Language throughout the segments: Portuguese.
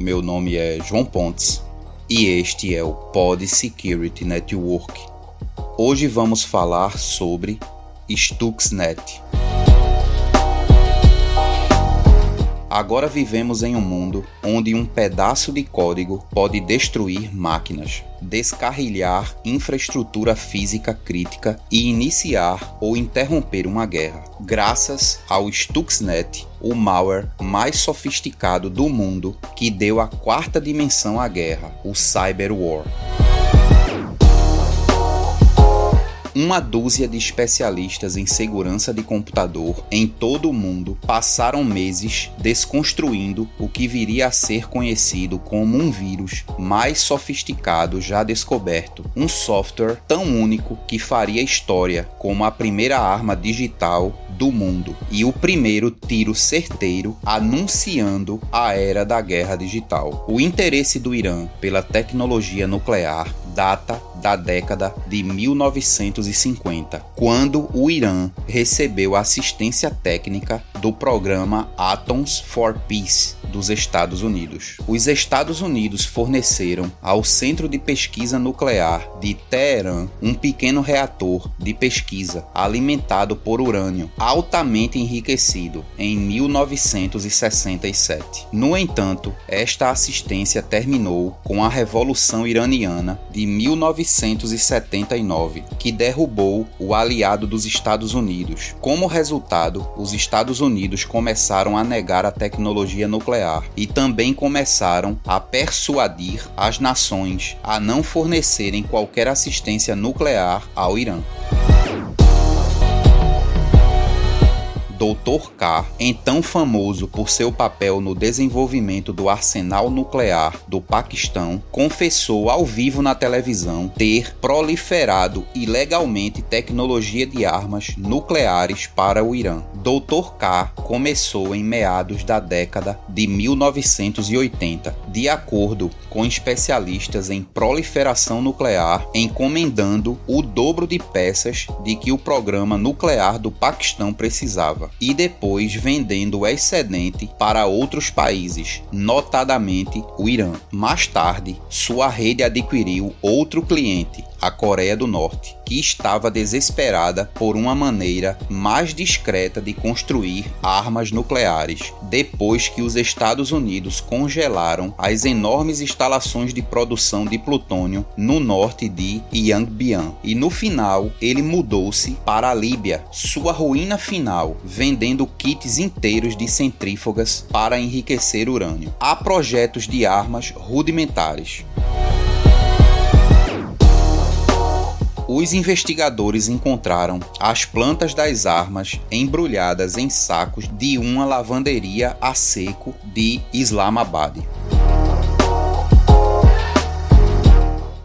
Meu nome é João Pontes e este é o Pod Security Network. Hoje vamos falar sobre Stuxnet. Agora vivemos em um mundo onde um pedaço de código pode destruir máquinas, descarrilhar infraestrutura física crítica e iniciar ou interromper uma guerra. Graças ao Stuxnet, o malware mais sofisticado do mundo que deu a quarta dimensão à guerra, o Cyber War. Uma dúzia de especialistas em segurança de computador em todo o mundo passaram meses desconstruindo o que viria a ser conhecido como um vírus mais sofisticado já descoberto, um software tão único que faria história como a primeira arma digital do mundo e o primeiro tiro certeiro anunciando a era da guerra digital. O interesse do Irã pela tecnologia nuclear data da década de 1950, quando o Irã recebeu assistência técnica do programa Atoms for Peace dos Estados Unidos. Os Estados Unidos forneceram ao Centro de Pesquisa Nuclear de Teherã um pequeno reator de pesquisa alimentado por urânio altamente enriquecido em 1967. No entanto, esta assistência terminou com a Revolução Iraniana de 1979, que derrubou o aliado dos Estados Unidos. Como resultado, os Estados Unidos começaram a negar a tecnologia nuclear e também começaram a persuadir as nações a não fornecerem qualquer assistência nuclear ao Irã. Dr. K, então famoso por seu papel no desenvolvimento do arsenal nuclear do Paquistão, confessou ao vivo na televisão ter proliferado ilegalmente tecnologia de armas nucleares para o Irã. Dr. K começou em meados da década de 1980, de acordo com especialistas em proliferação nuclear, encomendando o dobro de peças de que o programa nuclear do Paquistão precisava e depois vendendo o excedente para outros países, notadamente o Irã. Mais tarde, sua rede adquiriu outro cliente, a Coreia do Norte, que estava desesperada por uma maneira mais discreta de construir armas nucleares, depois que os Estados Unidos congelaram as enormes instalações de produção de plutônio no norte de Yangbian. E no final, ele mudou-se para a Líbia, sua ruína final, vendendo kits inteiros de centrífugas para enriquecer urânio. Há projetos de armas rudimentares. Os investigadores encontraram as plantas das armas embrulhadas em sacos de uma lavanderia a seco de Islamabad.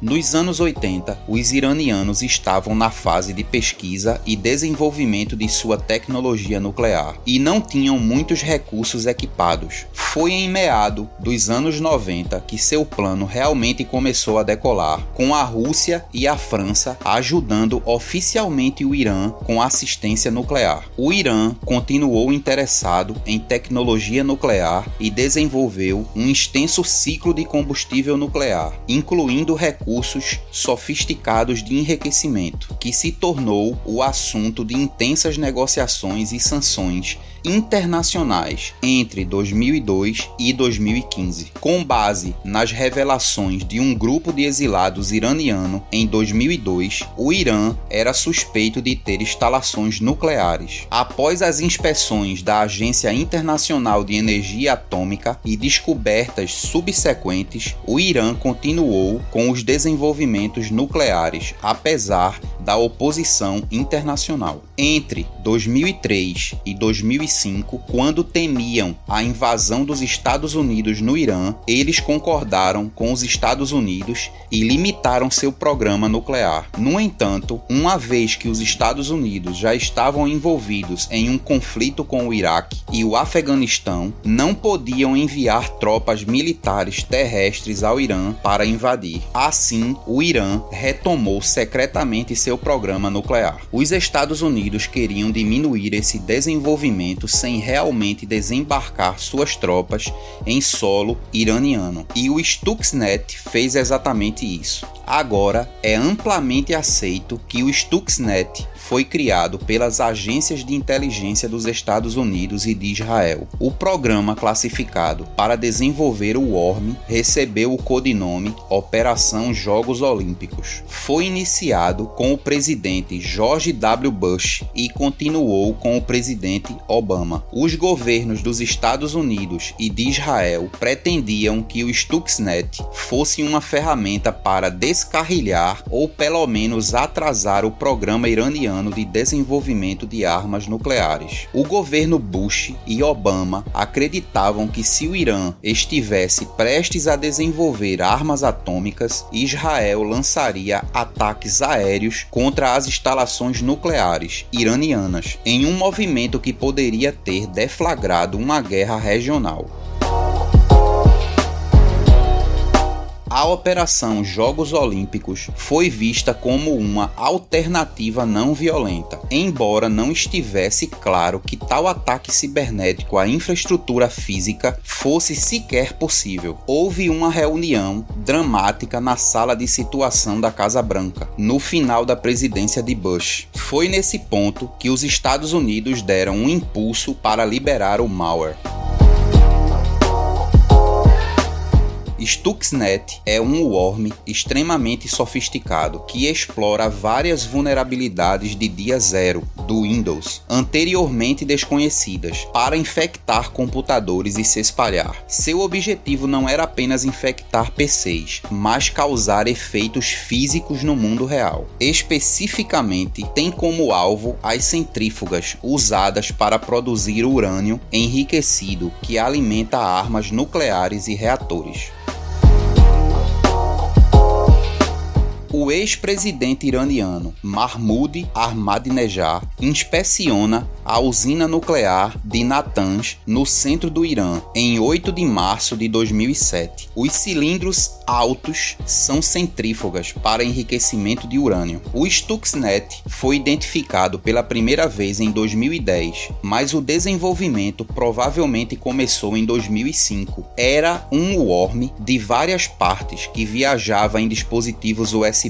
Nos anos 80, os iranianos estavam na fase de pesquisa e desenvolvimento de sua tecnologia nuclear e não tinham muitos recursos equipados. Foi em meado dos anos 90 que seu plano realmente começou a decolar, com a Rússia e a França ajudando oficialmente o Irã com assistência nuclear. O Irã continuou interessado em tecnologia nuclear e desenvolveu um extenso ciclo de combustível nuclear, incluindo recursos recursos sofisticados de enriquecimento, que se tornou o assunto de intensas negociações e sanções internacionais entre 2002 e 2015, com base nas revelações de um grupo de exilados iraniano em 2002, o Irã era suspeito de ter instalações nucleares. Após as inspeções da Agência Internacional de Energia Atômica e descobertas subsequentes, o Irã continuou com os desenvolvimentos nucleares, apesar da oposição internacional. Entre 2003 e 2005, quando temiam a invasão dos Estados Unidos no Irã, eles concordaram com os Estados Unidos e limitaram seu programa nuclear. No entanto, uma vez que os Estados Unidos já estavam envolvidos em um conflito com o Iraque e o Afeganistão, não podiam enviar tropas militares terrestres ao Irã para invadir. Assim, o Irã retomou secretamente seu programa nuclear. Os Estados Unidos queriam diminuir esse desenvolvimento sem realmente desembarcar suas tropas em solo iraniano, e o Stuxnet fez exatamente isso. Agora é amplamente aceito que o Stuxnet foi criado pelas agências de inteligência dos Estados Unidos e de Israel. O programa classificado para desenvolver o Worm recebeu o codinome Operação Jogos Olímpicos. Foi iniciado com o presidente George W. Bush e continuou com o presidente Obama. Os governos dos Estados Unidos e de Israel pretendiam que o Stuxnet fosse uma ferramenta para descarrilhar ou pelo menos atrasar o programa iraniano de desenvolvimento de armas nucleares. O governo Bush e Obama acreditavam que se o Irã estivesse prestes a desenvolver armas atômicas, Israel lançaria ataques aéreos contra as instalações nucleares iranianas, em um movimento que poderia ter deflagrado uma guerra regional. A Operação Jogos Olímpicos foi vista como uma alternativa não violenta, embora não estivesse claro que tal ataque cibernético à infraestrutura física fosse sequer possível. Houve uma reunião dramática na sala de situação da Casa Branca, no final da presidência de Bush. Foi nesse ponto que os Estados Unidos deram um impulso para liberar o malware. Stuxnet é um worm extremamente sofisticado que explora várias vulnerabilidades de dia zero do Windows, anteriormente desconhecidas, para infectar computadores e se espalhar. Seu objetivo não era apenas infectar PCs, mas causar efeitos físicos no mundo real. Especificamente, tem como alvo as centrífugas usadas para produzir urânio enriquecido que alimenta armas nucleares e reatores. O ex-presidente iraniano Mahmoud Ahmadinejad inspeciona a usina nuclear de Natanz, no centro do Irã, em 8 de março de 2007. Os cilindros altos são centrífugas para enriquecimento de urânio. O Stuxnet foi identificado pela primeira vez em 2010, mas o desenvolvimento provavelmente começou em 2005. Era um worm de várias partes que viajava em dispositivos USB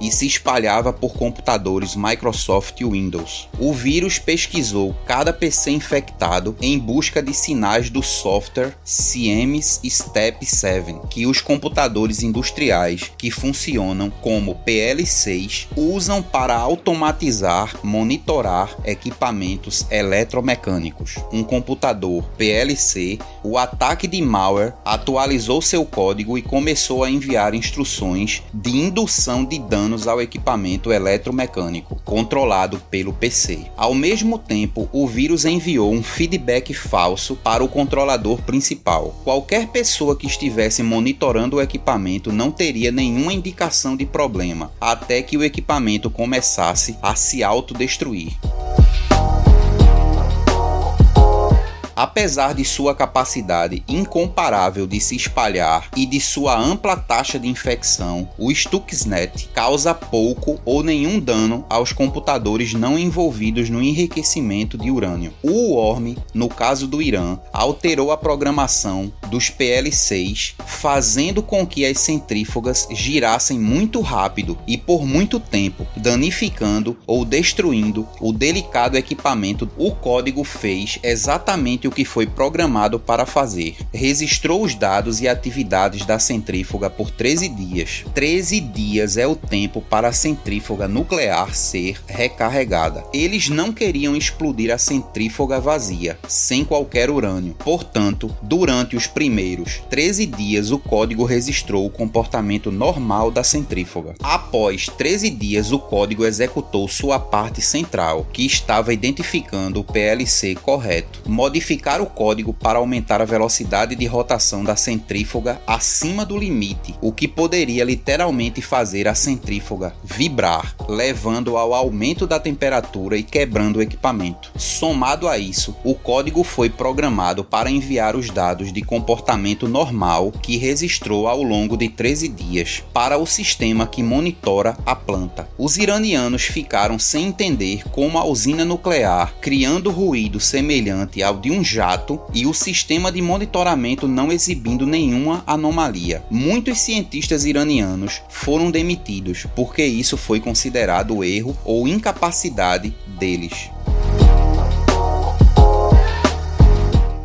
e se espalhava por computadores Microsoft e Windows. O vírus pesquisou cada PC infectado em busca de sinais do software CMS Step 7 que os computadores computadores industriais que funcionam como PL6 usam para automatizar, monitorar equipamentos eletromecânicos. Um computador PLC, o ataque de malware atualizou seu código e começou a enviar instruções de indução de danos ao equipamento eletromecânico, controlado pelo PC. Ao mesmo tempo, o vírus enviou um feedback falso para o controlador principal. Qualquer pessoa que estivesse monitorando o equipamento equipamento não teria nenhuma indicação de problema até que o equipamento começasse a se autodestruir. Apesar de sua capacidade incomparável de se espalhar e de sua ampla taxa de infecção, o Stuxnet causa pouco ou nenhum dano aos computadores não envolvidos no enriquecimento de urânio. O Worm, no caso do Irã, alterou a programação dos PL6, fazendo com que as centrífugas girassem muito rápido e por muito tempo, danificando ou destruindo o delicado equipamento. O código fez exatamente o que foi programado para fazer. Registrou os dados e atividades da centrífuga por 13 dias. 13 dias é o tempo para a centrífuga nuclear ser recarregada. Eles não queriam explodir a centrífuga vazia, sem qualquer urânio. Portanto, durante os primeiros 13 dias, o código registrou o comportamento normal da centrífuga. Após 13 dias, o código executou sua parte central, que estava identificando o PLC correto, modificando modificar o código para aumentar a velocidade de rotação da centrífuga acima do limite, o que poderia literalmente fazer a centrífuga vibrar, levando ao aumento da temperatura e quebrando o equipamento. Somado a isso, o código foi programado para enviar os dados de comportamento normal que registrou ao longo de 13 dias para o sistema que monitora a planta. Os iranianos ficaram sem entender como a usina nuclear, criando ruído semelhante ao de um jato e o sistema de monitoramento não exibindo nenhuma anomalia. Muitos cientistas iranianos foram demitidos porque isso foi considerado erro ou incapacidade deles.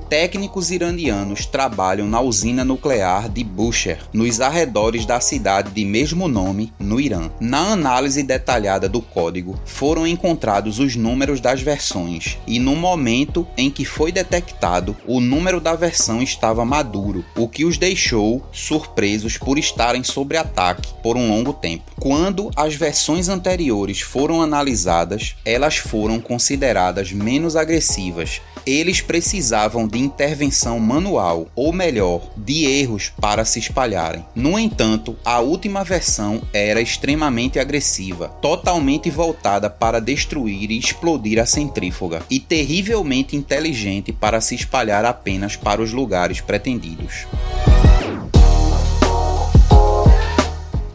Técnicos iranianos trabalham na usina nuclear de Bushehr, nos arredores da cidade de mesmo nome, no Irã. Na análise detalhada do código, foram encontrados os números das versões, e no momento em que foi detectado, o número da versão estava maduro, o que os deixou surpresos por estarem sob ataque por um longo tempo. Quando as versões anteriores foram analisadas, elas foram consideradas menos agressivas. Eles precisavam de intervenção manual, ou melhor, de erros para se espalharem. No entanto, a última versão era extremamente agressiva, totalmente voltada para destruir e explodir a centrífuga, e terrivelmente inteligente para se espalhar apenas para os lugares pretendidos.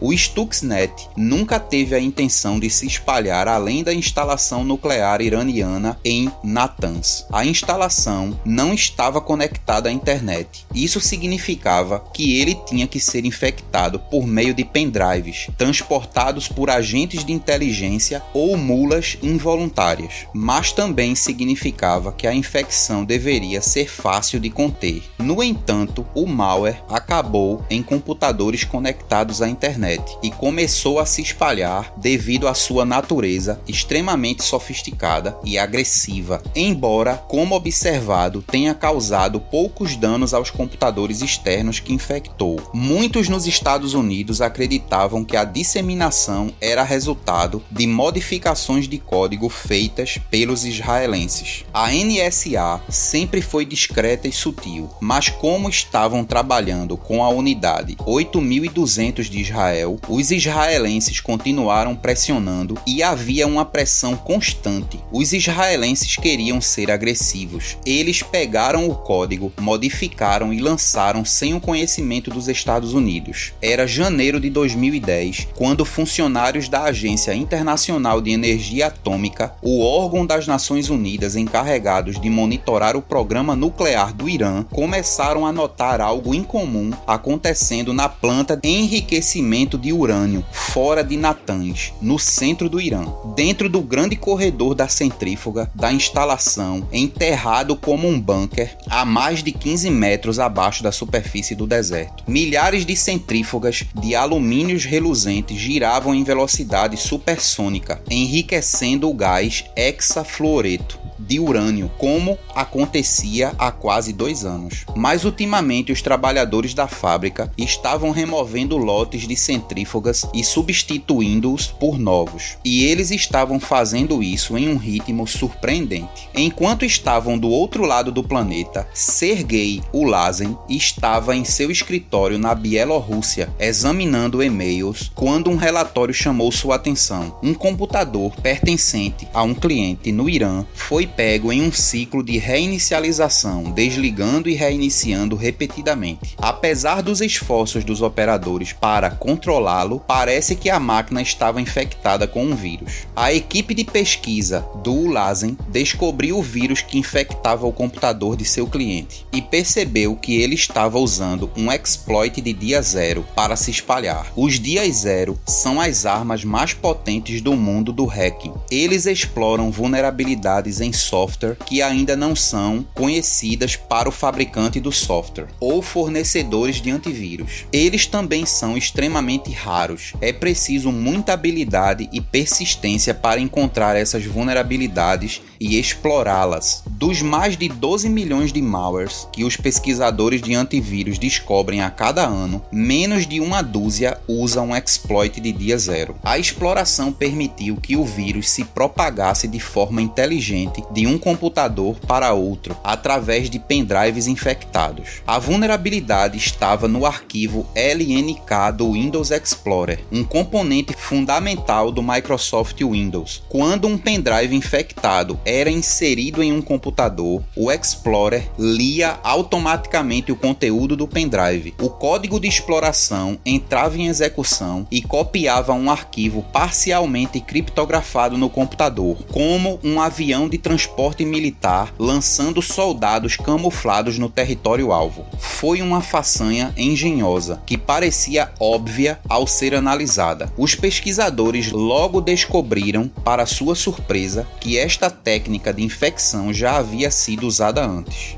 O Stuxnet nunca teve a intenção de se espalhar além da instalação nuclear iraniana em Natanz. A instalação não estava conectada à internet. Isso significava que ele tinha que ser infectado por meio de pendrives transportados por agentes de inteligência ou mulas involuntárias. Mas também significava que a infecção deveria ser fácil de conter. No entanto, o malware acabou em computadores conectados à internet internet e começou a se espalhar devido à sua natureza extremamente sofisticada e agressiva, embora, como observado, tenha causado poucos danos aos computadores externos que infectou. Muitos nos Estados Unidos acreditavam que a disseminação era resultado de modificações de código feitas pelos israelenses. A NSA sempre foi discreta e sutil, mas como estavam trabalhando com a unidade 8200 de Israel Israel, os israelenses continuaram pressionando e havia uma pressão constante. Os israelenses queriam ser agressivos. Eles pegaram o código, modificaram e lançaram sem o conhecimento dos Estados Unidos. Era janeiro de 2010, quando funcionários da Agência Internacional de Energia Atômica, o órgão das Nações Unidas encarregados de monitorar o programa nuclear do Irã, começaram a notar algo incomum acontecendo na planta de enriquecimento de urânio fora de Natanz, no centro do Irã, dentro do grande corredor da centrífuga da instalação, enterrado como um bunker a mais de 15 metros abaixo da superfície do deserto. Milhares de centrífugas de alumínios reluzentes giravam em velocidade supersônica, enriquecendo o gás hexafluoreto de urânio, como acontecia há quase dois anos. Mas ultimamente os trabalhadores da fábrica estavam removendo lotes de centrífugas e substituindo-os por novos, e eles estavam fazendo isso em um ritmo surpreendente. Enquanto estavam do outro lado do planeta, Sergei Ulazen estava em seu escritório na Bielorrússia examinando e-mails quando um relatório chamou sua atenção. Um computador pertencente a um cliente no Irã foi pego em um ciclo de reinicialização, desligando e reiniciando repetidamente. Apesar dos esforços dos operadores para controlá-lo, parece que a máquina estava infectada com um vírus. A equipe de pesquisa do Ulazen descobriu o vírus que infectava o computador de seu cliente e percebeu que ele estava usando um exploit de dia zero para se espalhar. Os dias zero são as armas mais potentes do mundo do hacking. Eles exploram vulnerabilidades em software que ainda não são conhecidas para o fabricante do software ou fornecedores de antivírus. Eles também são extremamente raros. É preciso muita habilidade e persistência para encontrar essas vulnerabilidades e explorá-las. Dos mais de 12 milhões de malwares que os pesquisadores de antivírus descobrem a cada ano, menos de uma dúzia usam um exploit de dia zero. A exploração permitiu que o vírus se propagasse de forma inteligente de um computador para outro através de pendrives infectados. A vulnerabilidade estava no arquivo LNK do Windows Explorer, um componente fundamental do Microsoft Windows. Quando um pendrive infectado era inserido em um computador, o Explorer lia automaticamente o conteúdo do pendrive. O código de exploração entrava em execução e copiava um arquivo parcialmente criptografado no computador, como um avião de transporte militar lançando soldados camuflados no território alvo. Foi uma façanha engenhosa que parecia óbvia ao ser analisada. Os pesquisadores logo descobriram, para sua surpresa, que esta técnica de infecção já havia sido usada antes.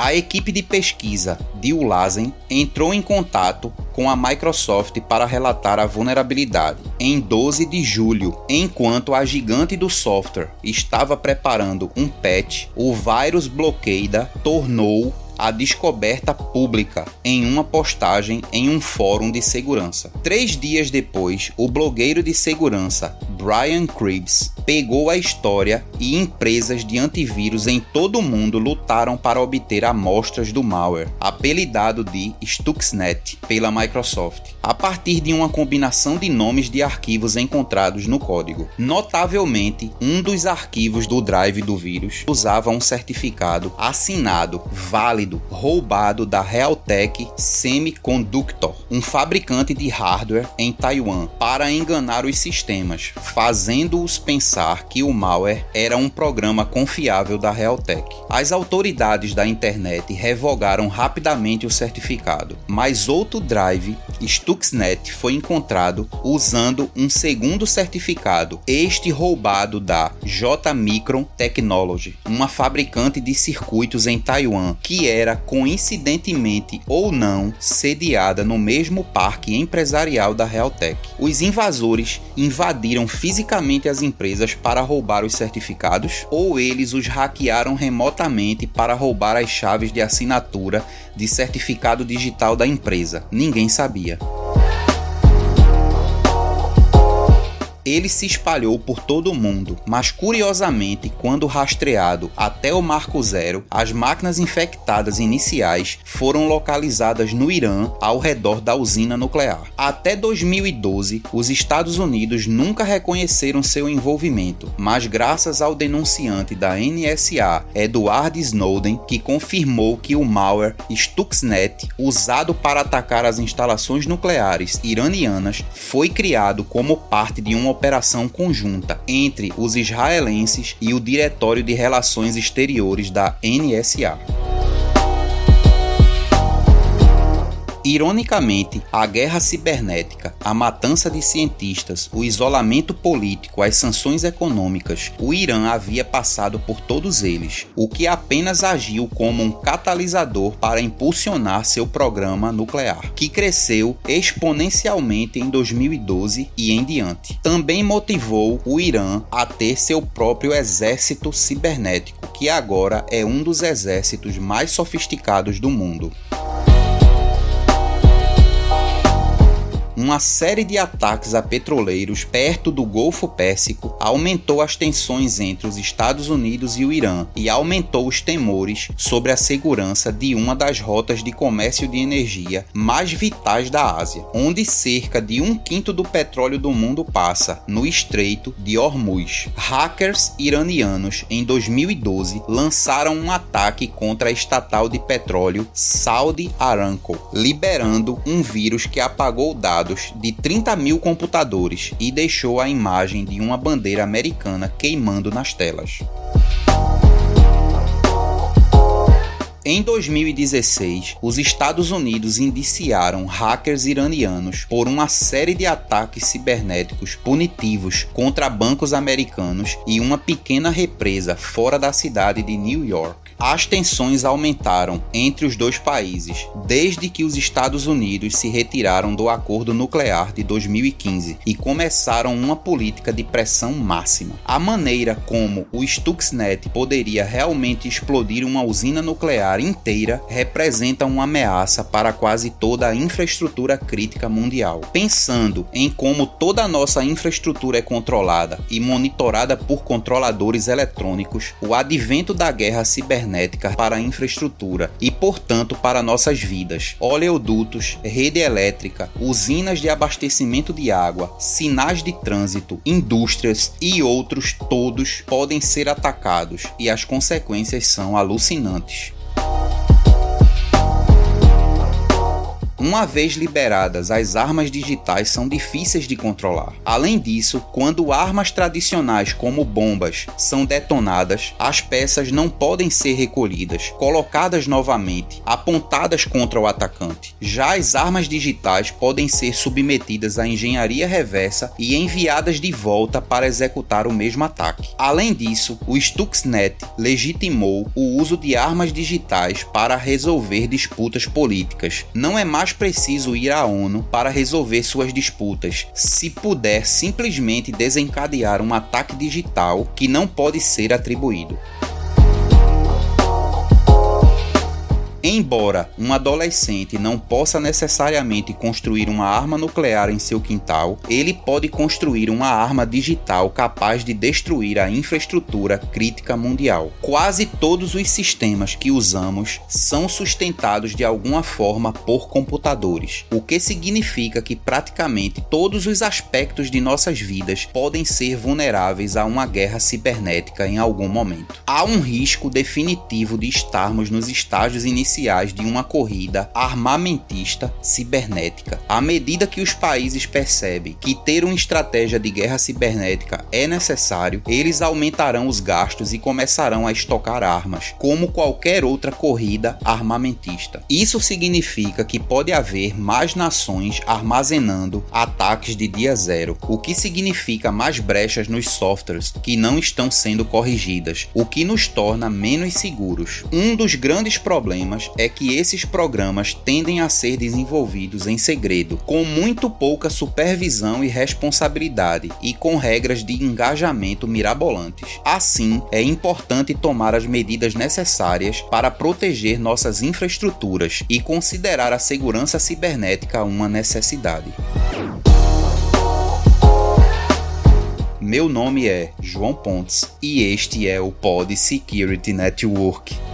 A equipe de pesquisa de Ulazen entrou em contato com a Microsoft para relatar a vulnerabilidade em 12 de julho, enquanto a gigante do software estava preparando um patch, o vírus Blockada tornou a descoberta pública em uma postagem em um fórum de segurança. Três dias depois, o blogueiro de segurança Brian Krebs pegou a história e empresas de antivírus em todo o mundo lutaram para obter amostras do malware, apelidado de Stuxnet pela Microsoft, a partir de uma combinação de nomes de arquivos encontrados no código. Notavelmente, um dos arquivos do drive do vírus usava um certificado assinado válido roubado da Realtek Semiconductor, um fabricante de hardware em Taiwan, para enganar os sistemas, fazendo-os pensar que o malware era um programa confiável da Realtek. As autoridades da internet revogaram rapidamente o certificado, mas outro drive, Stuxnet, foi encontrado usando um segundo certificado, este roubado da J Micron Technology, uma fabricante de circuitos em Taiwan, que é era coincidentemente ou não sediada no mesmo parque empresarial da Realtek. Os invasores invadiram fisicamente as empresas para roubar os certificados ou eles os hackearam remotamente para roubar as chaves de assinatura de certificado digital da empresa. Ninguém sabia. Ele se espalhou por todo o mundo, mas curiosamente, quando rastreado até o marco zero, as máquinas infectadas iniciais foram localizadas no Irã ao redor da usina nuclear. Até 2012, os Estados Unidos nunca reconheceram seu envolvimento, mas graças ao denunciante da NSA, Edward Snowden, que confirmou que o malware Stuxnet, usado para atacar as instalações nucleares iranianas, foi criado como parte de uma operação conjunta entre os israelenses e o Diretório de Relações Exteriores da NSA. Ironicamente, a guerra cibernética, a matança de cientistas, o isolamento político, as sanções econômicas, o Irã havia passado por todos eles, o que apenas agiu como um catalisador para impulsionar seu programa nuclear, que cresceu exponencialmente em 2012 e em diante. Também motivou o Irã a ter seu próprio exército cibernético, que agora é um dos exércitos mais sofisticados do mundo. Uma série de ataques a petroleiros perto do Golfo Pérsico aumentou as tensões entre os Estados Unidos e o Irã e aumentou os temores sobre a segurança de uma das rotas de comércio de energia mais vitais da Ásia, onde cerca de um quinto do petróleo do mundo passa, no Estreito de Hormuz. Hackers iranianos, em 2012, lançaram um ataque contra a estatal de petróleo Saudi Aramco, liberando um vírus que apagou dados dados de 30 mil computadores e deixou a imagem de uma bandeira americana queimando nas telas. Em 2016, os Estados Unidos indiciaram hackers iranianos por uma série de ataques cibernéticos punitivos contra bancos americanos e uma pequena represa fora da cidade de New York. As tensões aumentaram entre os dois países desde que os Estados Unidos se retiraram do acordo nuclear de 2015 e começaram uma política de pressão máxima. A maneira como o Stuxnet poderia realmente explodir uma usina nuclear inteira representa uma ameaça para quase toda a infraestrutura crítica mundial. Pensando em como toda a nossa infraestrutura é controlada e monitorada por controladores eletrônicos, o advento da guerra cibernética para a infraestrutura e, portanto, para nossas vidas, oleodutos, rede elétrica, usinas de abastecimento de água, sinais de trânsito, indústrias e outros todos podem ser atacados e as consequências são alucinantes. Uma vez liberadas, as armas digitais são difíceis de controlar. Além disso, quando armas tradicionais como bombas são detonadas, as peças não podem ser recolhidas, colocadas novamente, apontadas contra o atacante. Já as armas digitais podem ser submetidas à engenharia reversa e enviadas de volta para executar o mesmo ataque. Além disso, o Stuxnet legitimou o uso de armas digitais para resolver disputas políticas. Não é mais mais preciso ir à ONU para resolver suas disputas, se puder simplesmente desencadear um ataque digital que não pode ser atribuído. Embora um adolescente não possa necessariamente construir uma arma nuclear em seu quintal, ele pode construir uma arma digital capaz de destruir a infraestrutura crítica mundial. Quase todos os sistemas que usamos são sustentados de alguma forma por computadores, o que significa que praticamente todos os aspectos de nossas vidas podem ser vulneráveis a uma guerra cibernética em algum momento. Há um risco definitivo de estarmos nos estágios iniciais iniciais de uma corrida armamentista cibernética. À medida que os países percebem que ter uma estratégia de guerra cibernética é necessário, eles aumentarão os gastos e começarão a estocar armas, como qualquer outra corrida armamentista. Isso significa que pode haver mais nações armazenando ataques de dia zero, o que significa mais brechas nos softwares que não estão sendo corrigidas, o que nos torna menos seguros. Um dos grandes problemas problemas é que esses programas tendem a ser desenvolvidos em segredo, com muito pouca supervisão e responsabilidade e com regras de engajamento mirabolantes. Assim, é importante tomar as medidas necessárias para proteger nossas infraestruturas e considerar a segurança cibernética uma necessidade. Meu nome é João Pontes e este é o Pod Security Network.